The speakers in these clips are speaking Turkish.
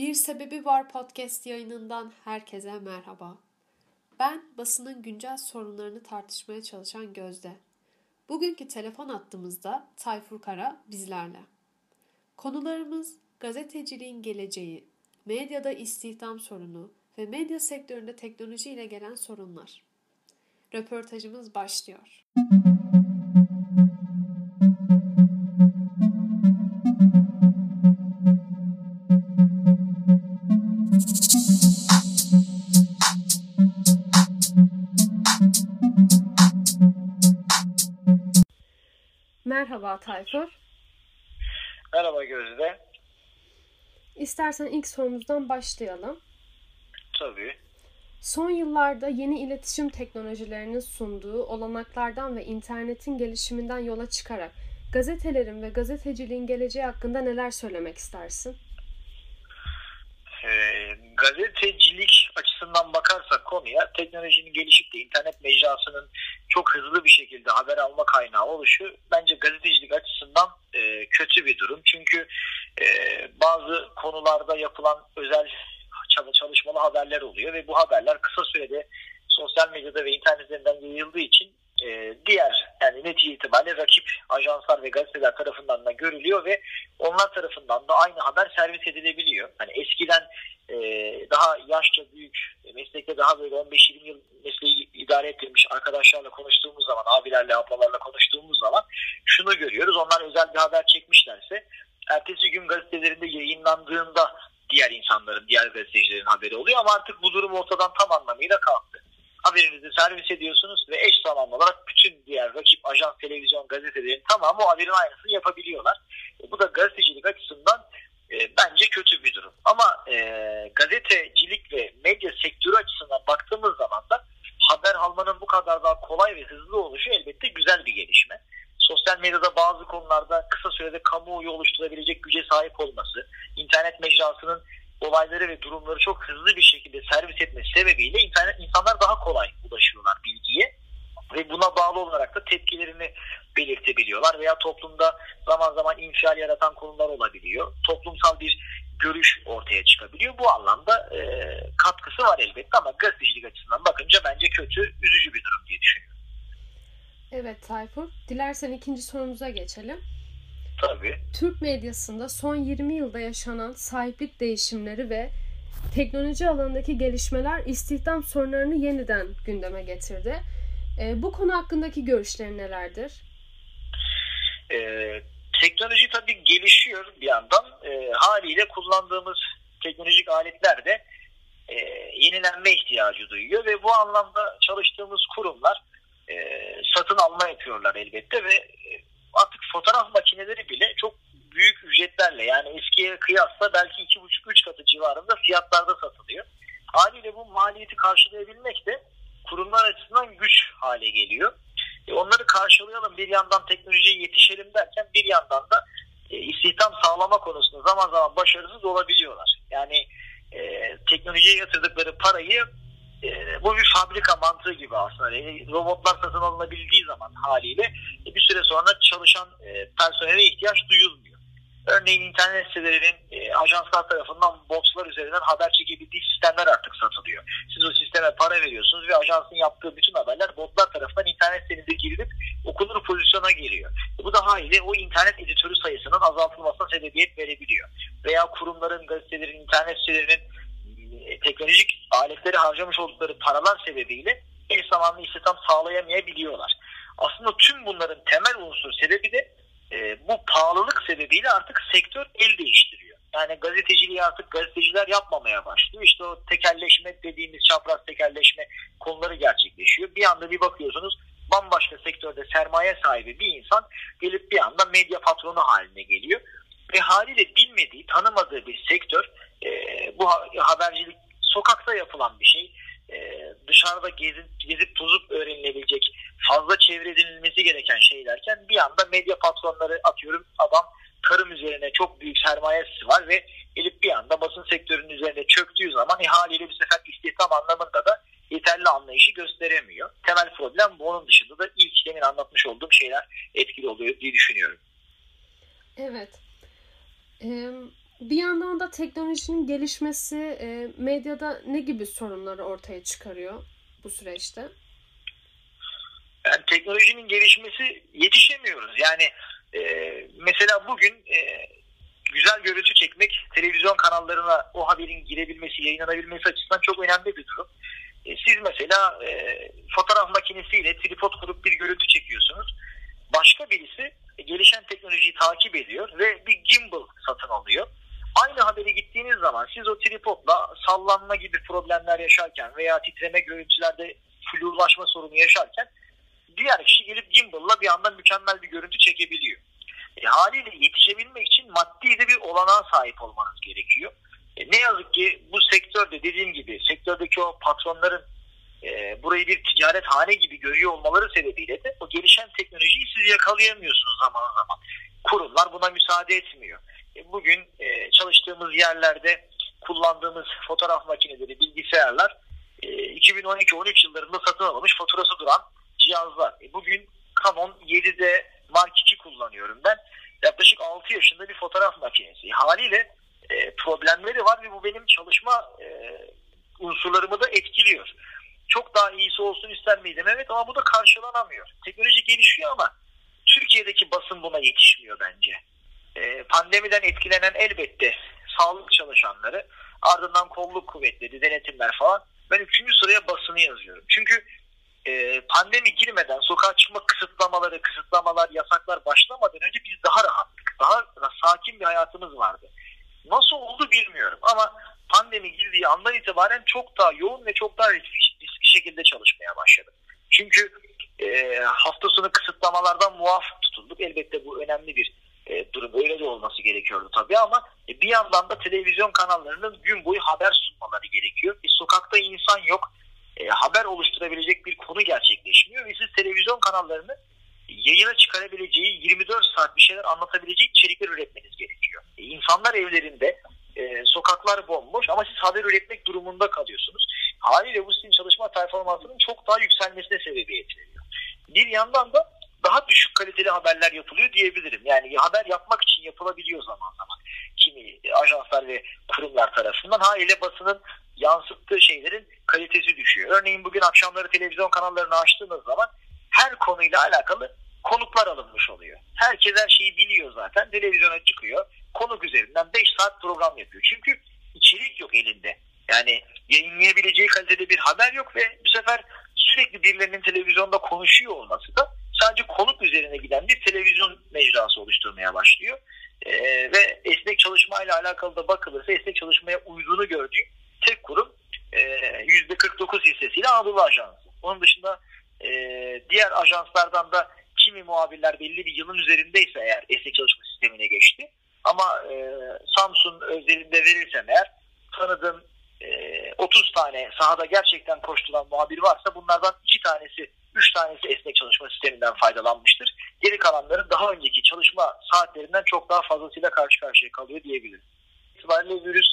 Bir Sebebi Var podcast yayınından herkese merhaba. Ben basının güncel sorunlarını tartışmaya çalışan Gözde. Bugünkü telefon attığımızda Tayfur Kara bizlerle. Konularımız gazeteciliğin geleceği, medyada istihdam sorunu ve medya sektöründe teknoloji ile gelen sorunlar. Röportajımız başlıyor. Merhaba Tayfur. Merhaba Gözde. İstersen ilk sorumuzdan başlayalım. Tabii. Son yıllarda yeni iletişim teknolojilerinin sunduğu olanaklardan ve internetin gelişiminden yola çıkarak gazetelerin ve gazeteciliğin geleceği hakkında neler söylemek istersin? Ee, gazetecilik açısından bakarsak konuya teknolojinin gelişip de internet mecrasının çok hızlı bir şekilde haber alma kaynağı oluşu bence gazetecilik açısından e, kötü bir durum. Çünkü e, bazı konularda yapılan özel çalışmalı haberler oluyor ve bu haberler kısa sürede sosyal medyada ve internet üzerinden yayıldığı için e, diğer yani netice itibariyle rakip ajanslar ve gazeteler tarafından da görülüyor ve onlar tarafından da aynı haber servis edilebiliyor. Hani eskiden e, daha yaşça büyük, meslekte daha böyle 15-20 yıl mesleği idare ettirmiş arkadaşlarla konuştuğumuz zaman, abilerle, ablalarla konuştuğumuz zaman şunu görüyoruz. Onlar özel bir haber çekmişlerse ertesi gün gazetelerinde yayınlandığında diğer insanların, diğer gazetecilerin haberi oluyor ama artık bu durum ortadan tam anlamıyla kalktı. Haberinizi servis ediyorsunuz ve eş zamanlı olarak bütün diğer rakip ajans, televizyon, gazetelerin tamamı o haberin aynısını yapabiliyorlar. E, bu da gazetecilik açısından e, bence kötü bir durum. Ama e, gazetecilik ve medya sektörü açısından baktığımız zaman da haber almanın bu kadar daha kolay ve hızlı oluşu elbette güzel bir gelişme. Sosyal medyada bazı konularda kısa sürede kamuoyu oluşturabilecek güce sahip olması, internet mecrasının olayları ve durumları çok hızlı bir şekilde servis etmesi sebebiyle internet insanlar daha kolay ulaşıyorlar bilgiye ve buna bağlı olarak da tepkilerini belirtebiliyorlar veya toplumda zaman zaman infial yaratan konular olabiliyor. Toplumsal bir görüş ortaya çıkabiliyor. Bu anlamda e, katkısı var elbette ama gazetecilik açısından bakınca bence kötü, üzücü bir durum diye düşünüyorum. Evet Tayfur. Dilersen ikinci sorumuza geçelim. Tabii. Türk medyasında son 20 yılda yaşanan sahiplik değişimleri ve teknoloji alanındaki gelişmeler istihdam sorunlarını yeniden gündeme getirdi. E, bu konu hakkındaki görüşlerin nelerdir? E, teknoloji tabii gelişiyor bir yandan. E, haliyle kullandığımız teknolojik aletler de e, yenilenme ihtiyacı duyuyor ve bu anlamda çalıştığımız kurumlar e, satın alma yapıyorlar elbette ve e, artık fotoğraf makineleri bile çok büyük ücretlerle yani eskiye kıyasla belki iki buçuk üç katı civarında fiyatlarda satılıyor. Haliyle bu maliyeti karşılayabilmek de kurumlar açısından güç hale geliyor. E onları karşılayalım bir yandan teknolojiye yetişelim derken bir yandan da e, istihdam sağlama konusunda zaman zaman başarısız olabiliyorlar. Yani e, teknolojiye yatırdıkları parayı e, bu bir fabrika mantığı gibi aslında. Yani robotlar satın alınabildiği zaman haliyle e, bir süre sonra çalışan e, personele ihtiyaç duyulmuyor. Örneğin internet sitelerinin e, ajanslar tarafından botlar üzerinden haber çekebildiği sistemler artık satılıyor. Siz o sisteme para veriyorsunuz ve ajansın yaptığı bütün haberler botlar tarafından internet sitenize girilip okunur pozisyona geliyor. Bu da haliyle o internet editörü sayısının azaltılmasına sebebiyet verebiliyor. Veya kurumların, gazetelerin, internet sitelerinin e, teknolojik aletleri harcamış oldukları paralar sebebiyle eş zamanlı istihdam sağlayamayabiliyorlar. Aslında tüm bunların temel unsur sebebi de pahalılık sebebiyle artık sektör el değiştiriyor. Yani gazeteciliği artık gazeteciler yapmamaya başlıyor. İşte o tekelleşme dediğimiz çapraz tekelleşme konuları gerçekleşiyor. Bir anda bir bakıyorsunuz bambaşka sektörde sermaye sahibi bir insan gelip bir anda medya patronu haline geliyor. Ve haliyle bilmediği, tanımadığı bir sektör e, bu habercilik sokakta yapılan bir şey. E, dışarıda gezip, gezip tozup öğrenilebilecek fazla çevre edinilmesi gereken şeylerken bir anda medya patronları atıyorum adam tarım üzerine çok büyük sermayesi var ve gelip bir anda basın sektörünün üzerine çöktüğü zaman e, haliyle bir sefer istihdam anlamında da yeterli anlayışı gösteremiyor. Temel problem bu. Onun dışında da ilk demin anlatmış olduğum şeyler etkili oluyor diye düşünüyorum. Evet. Bir yandan da teknolojinin gelişmesi e, medyada ne gibi sorunları ortaya çıkarıyor bu süreçte? Yani teknolojinin gelişmesi yetişemiyoruz. Yani e, mesela bugün e, güzel görüntü çekmek televizyon kanallarına o haberin girebilmesi, yayınlanabilmesi açısından çok önemli bir durum. E, siz mesela e, fotoğraf makinesiyle tripod kurup bir görüntü çekiyorsunuz. Başka birisi e, gelişen teknolojiyi takip ediyor ve bir gimbal satın alıyor. Aynı haberi gittiğiniz zaman siz o tripodla sallanma gibi problemler yaşarken veya titreme görüntülerde flulaşma sorunu yaşarken diğer kişi gelip gimbal'la bir anda mükemmel bir görüntü çekebiliyor. E, haliyle yetişebilmek için maddi de bir olanağa sahip olmanız gerekiyor. E, ne yazık ki bu sektörde dediğim gibi sektördeki o patronların e, burayı bir ticaret hane gibi görüyor olmaları sebebiyle de o gelişen teknolojiyi siz yakalayamıyorsunuz zaman zaman. Kurumlar buna müsaade etmiyor. E, bugün e, çalıştığımız yerlerde kullandığımız fotoğraf makineleri, bilgisayarlar e, 2012-13 yıllarında satın alınmış faturası duran cihazlar. E, bugün Canon 7D Mark II kullanıyorum ben. Yaklaşık 6 yaşında bir fotoğraf makinesi. Haliyle e, problemleri var ve bu benim çalışma e, unsurlarımı da etkiliyor. Çok daha iyisi olsun ister miydim? Evet ama bu da karşılanamıyor. Teknoloji gelişiyor ama Türkiye'deki basın buna yetişmiyor bence. E, pandemiden etkilenen elbette sağlık çalışanları, ardından kolluk kuvvetleri, denetimler falan. Ben üçüncü sıraya basını yazıyorum. Çünkü e, pandemi girmeden sokağa çıkma kısıtlamaları, kısıtlamalar, yasaklar başlamadan önce biz daha rahattık. Daha, sakin bir hayatımız vardı. Nasıl oldu bilmiyorum ama pandemi girdiği andan itibaren çok daha yoğun ve çok daha riskli, riskli şekilde çalışmaya başladım. Çünkü e, hafta sonu kısıtlamalardan muaf tutulduk. Elbette bu önemli bir e, durum. Öyle de olması gerekiyordu tabii ama e, bir yandan da televizyon kanallarının gün boyu haber sunmaları gerekiyor. E, sokakta insan yok. E, haber oluşturabilecek bir konu gerçekleşmiyor ve siz televizyon kanallarını yayına çıkarabileceği 24 saat bir şeyler anlatabileceği içerikler üretmeniz gerekiyor. E, insanlar evlerinde, e, sokaklar bomboş ama siz haber üretmek durumunda kalıyorsunuz. Haliyle bu sizin çalışma performansının çok daha yükselmesine sebebiyet veriyor. Bir yandan da daha düşük kaliteli haberler yapılıyor diyebilirim. Yani haber yapmak için yapılabiliyor zaman zaman kimi ajanslar ve kurumlar tarafından. Haliyle basının yansıttığı şeylerin düşüyor. Örneğin bugün akşamları televizyon kanallarını açtığınız zaman her konuyla alakalı konuklar alınmış oluyor. Herkes her şeyi biliyor zaten. Televizyona çıkıyor. Konuk üzerinden 5 saat program yapıyor. Çünkü içerik yok elinde. Yani yayınlayabileceği kalitede bir haber yok ve bu sefer sürekli birilerinin televizyonda konuşuyor olması da sadece konuk üzerine giden bir televizyon mecrası oluşturmaya başlıyor. Ee, ve esnek çalışmayla alakalı da bakılırsa esnek çalışmaya uyduğunu gördüğüm tek kurum e, %49 hissesiyle Anadolu Ajansı. Onun dışında e, diğer ajanslardan da kimi muhabirler belli bir yılın üzerindeyse eğer esnek çalışma sistemine geçti. Ama e, Samsun özelinde verirsem eğer tanıdığım e, 30 tane sahada gerçekten koşturan muhabir varsa bunlardan 2 tanesi 3 tanesi esnek çalışma sisteminden faydalanmıştır. Geri kalanların daha önceki çalışma saatlerinden çok daha fazlasıyla karşı karşıya kalıyor diyebilirim. İtibariyle virüs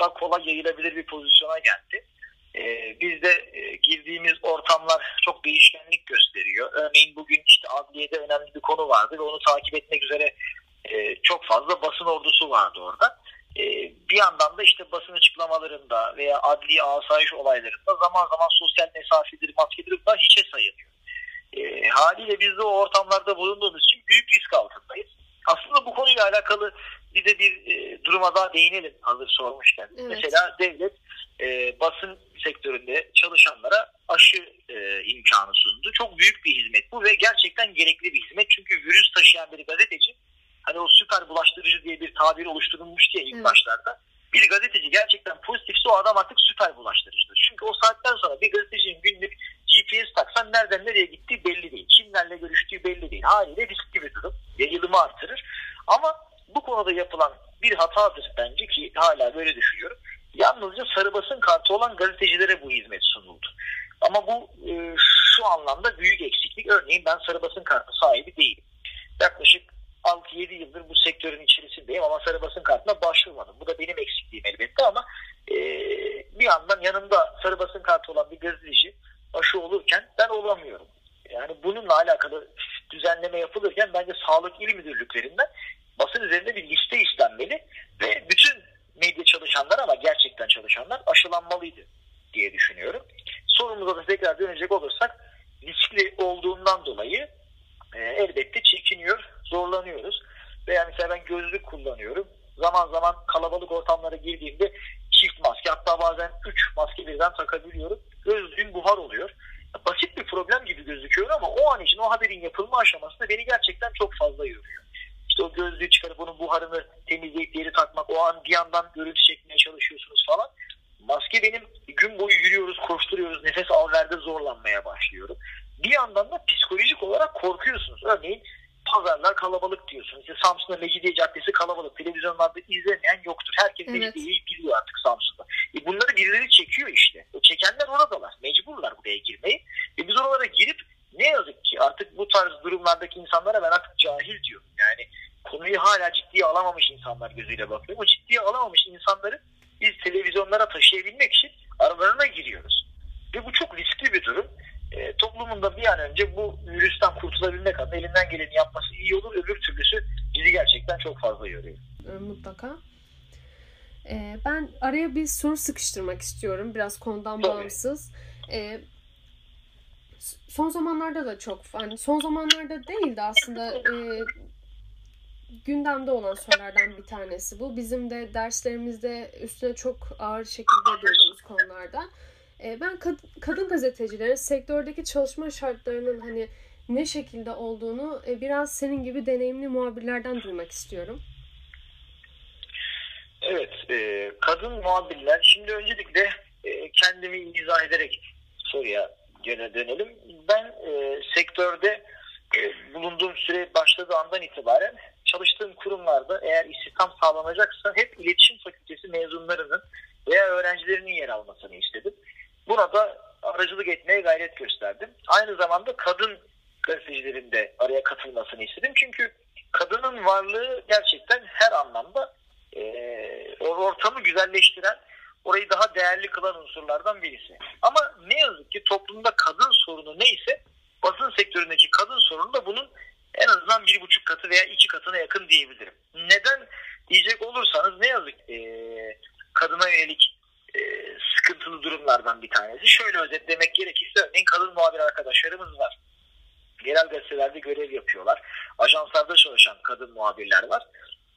daha kolay yayılabilir bir pozisyona geldi. Ee, bizde e, girdiğimiz ortamlar çok değişkenlik gösteriyor. Örneğin bugün işte adliyede önemli bir konu vardı ve onu takip etmek üzere e, çok fazla basın ordusu vardı orada. E, bir yandan da işte basın açıklamalarında veya adli asayiş olaylarında zaman zaman sosyal mesafedir, maskedir bunlar hiçe sayılıyor. E, haliyle biz de o ortamlarda bulunduğumuz için büyük risk altındayız. Aslında bu konuyla alakalı bir de bir e, duruma daha değinelim hazır sormuşken. Evet. Mesela devlet e, basın sektöründe çalışanlara aşı e, imkanı sundu. Çok büyük bir hizmet bu ve gerçekten gerekli bir hizmet. Çünkü virüs taşıyan bir gazeteci hani o süper bulaştırıcı diye bir tabir oluşturulmuş diye ilk evet. başlarda. Bir gazeteci gerçekten pozitifse o adam artık süper bulaştırıcıdır. Çünkü o saatten sonra bir gazetecinin günlük GPS taksan nereden nereye gittiği belli değil. Kimlerle görüştüğü belli değil. Haliyle riskli bir durum. Yayılımı artırır. Ama bu konuda yapılan bir hatadır bence ki hala böyle düşünüyorum. Yalnızca sarı basın kartı olan gazetecilere bu hizmet sunuldu. Ama bu e, şu anlamda büyük eksiklik. Örneğin ben sarı basın kartı sahibi değilim. Yaklaşık 6-7 yıldır bu sektörün içerisindeyim ama sarı basın kartına başvurmadım. Bu da benim eksikliğim elbette ama e, bir yandan yanımda sarı basın kartı olan bir gazeteci aşı olurken ben olamıyorum. Yani bununla alakalı düzenleme yapılırken bence sağlık il müdürlüklerinden basın üzerinde bir liste istenmeli ve bütün medya çalışanlar ama gerçekten çalışanlar aşılanmalıydı diye düşünüyorum. Sorumuza da tekrar dönecek olursak riskli olduğundan dolayı e, elbette çekiniyor, zorlanıyoruz. Veya mesela ben gözlük kullanıyorum. Zaman zaman kalabalık ortamlara girdiğimde çift maske hatta bazen üç maske birden takabiliyorum. Gözlüğüm buhar oluyor. Basit bir problem gibi gözüküyor ama o an için o haberin yapılma aşamasında beni gerçekten çok fazla yoruyor. İşte o gözlüğü çıkarıp onun buharını temizleyip geri takmak, o an bir yandan görüntü çekmeye çalışıyorsunuz falan. Maske benim gün boyu yürüyoruz, koşturuyoruz, nefes al verde zorlanmaya başlıyorum. Bir yandan da psikolojik olarak korkuyorsunuz. Örneğin pazarlar kalabalık diyorsunuz. İşte Samsun'da Mecidiye Caddesi kalabalık. Televizyonlarda izlemeyen yoktur. Herkes evet. Mecidiye'yi biliyor artık Samsun'da. E bunları birileri çekiyor işte. O çekenler oradalar. Mecburlar buraya girmeyi. E biz oralara girip ne yazık ki artık bu tarz durumlardaki insanlara ben artık cahil diyorum. Yani konuyu hala ciddiye alamamış insanlar gözüyle bakıyorum. O ciddiye alamamış insanları biz televizyonlara taşıyabilmek için aralarına giriyoruz. Ve bu çok riskli bir durum. E, toplumun da bir an önce bu virüsten kurtulabilmek adına elinden geleni yapması iyi olur. Öbür türlüsü bizi gerçekten çok fazla yoruyor. E, mutlaka. E, ben araya bir soru sıkıştırmak istiyorum. Biraz konudan Tabii. bağımsız. E, son zamanlarda da çok hani son zamanlarda değil de aslında e, gündemde olan sorulardan bir tanesi bu. Bizim de derslerimizde üstüne çok ağır şekilde durduğumuz konulardan. E, ben kad- kadın gazetecilerin sektördeki çalışma şartlarının hani ne şekilde olduğunu e, biraz senin gibi deneyimli muhabirlerden duymak istiyorum. Evet, e, kadın muhabirler. Şimdi öncelikle e, kendimi izah ederek soruya gene dönelim. Ben sektörde bulunduğum süre başladığı andan itibaren çalıştığım kurumlarda eğer istihdam sağlanacaksa hep iletişim fakültesi mezunlarının veya öğrencilerinin yer almasını istedim. Buna da aracılık etmeye gayret gösterdim. Aynı zamanda kadın gazetecilerin de araya katılmasını istedim. Çünkü kadının varlığı gerçekten her anlamda e, ortamı güzelleştiren, orayı daha değerli kılan unsurlardan birisi. Ama ne yazık ki toplumda kadın sorunu neyse basın sektöründeki kadın sorunu da bunun en azından bir buçuk katı veya iki katına yakın diyebilirim. Neden diyecek olursanız ne yazık e, kadına yönelik e, sıkıntılı durumlardan bir tanesi. Şöyle özetlemek gerekirse örneğin kadın muhabir arkadaşlarımız var. Yerel gazetelerde görev yapıyorlar. Ajanslarda çalışan kadın muhabirler var.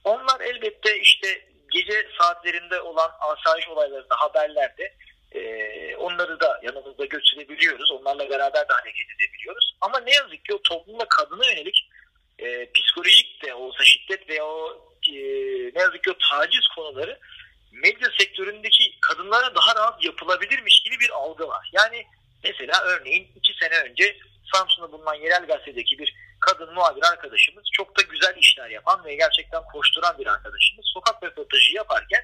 Onlar elbette işte gece saatlerinde olan asayiş olaylarında haberlerde e, onları da yanımızda götürebiliyoruz. Onlarla beraber de hareket edebiliyoruz. Ama ne yazık ki o toplumda kadına yönelik e, psikolojik de olsa şiddet veya o e, ne yazık ki o taciz konuları medya sektöründeki kadınlara daha rahat yapılabilirmiş gibi bir algı var. Yani mesela örneğin iki sene önce Samsun'da bulunan yerel gazetedeki bir kadın muhabir arkadaşımız çok da güzel işler yapan ve gerçekten koşturan bir arkadaşımız sokak röportajı yaparken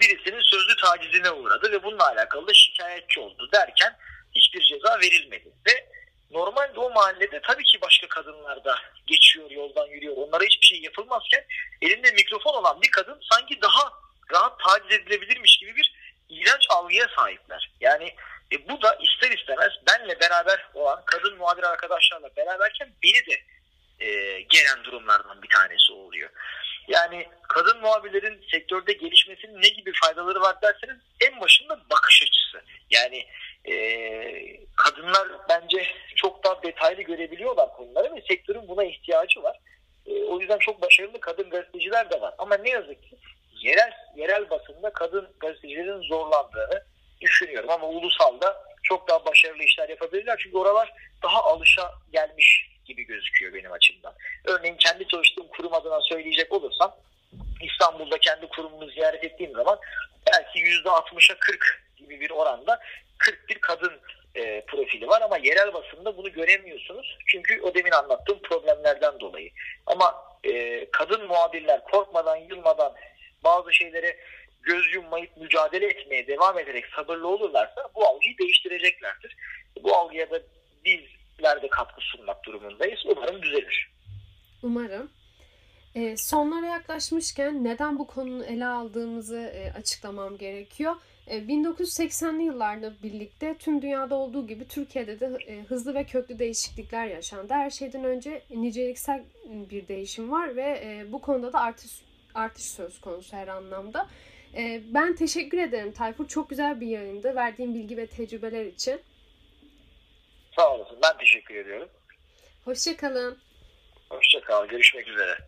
birisinin sözlü tacizine uğradı ve bununla alakalı da şikayetçi oldu derken hiçbir ceza verilmedi. Ve normalde o mahallede tabii ki başka kadınlar da geçiyor yoldan yürüyor. Onlara hiçbir şey yapılmazken elinde mikrofon olan bir kadın sanki daha rahat taciz edilebilirmiş gibi bir iğrenç algıya sahipler. Yani e, bu da ister istemez benle beraber olan kadın muhabir arkadaşlarla beraberken beni de e, gelen durumlardan bir tanesi oluyor. Yani kadın muhabirlerin sektörde gelişmesinin ne gibi faydaları var derseniz en başında bakış açısı. Yani e, kadınlar bence çok daha detaylı görebiliyorlar konuları ve sektörün buna ihtiyacı var. E, o yüzden çok başarılı kadın gazeteciler de var. Ama ne yazık ki yerel yerel basında kadın gazetecilerin zorlandığını düşünüyorum. Ama ulusalda çok daha başarılı işler yapabilirler. Çünkü oralar daha alışa gelmiş gibi gözüküyor benim açımdan. Örneğin kendi çalıştığım kurum adına söyleyecek olursam İstanbul'da kendi kurumumu ziyaret ettiğim zaman belki %60'a 40 gibi bir oranda 41 kadın e, profili var ama yerel basında bunu göremiyorsunuz. Çünkü o demin anlattığım problemlerden dolayı. Ama e, kadın muhabirler korkmadan, yılmadan bazı şeylere göz yummayıp mücadele etmeye devam ederek sabırlı olurlarsa bu algıyı değiştireceklerdir. Bu algıya da bizler de katkı sunmak durumundayız. Umarım düzelir. Umarım. E, sonlara yaklaşmışken neden bu konunu ele aldığımızı e, açıklamam gerekiyor. 1980'li yıllarda birlikte tüm dünyada olduğu gibi Türkiye'de de hızlı ve köklü değişiklikler yaşandı. Her şeyden önce niceliksel bir değişim var ve bu konuda da artış artış söz konusu her anlamda. Ben teşekkür ederim Tayfur. Çok güzel bir yayındı. Verdiğin bilgi ve tecrübeler için. Sağ olasın. Ben teşekkür ediyorum. Hoşçakalın. Hoşçakal. Görüşmek üzere.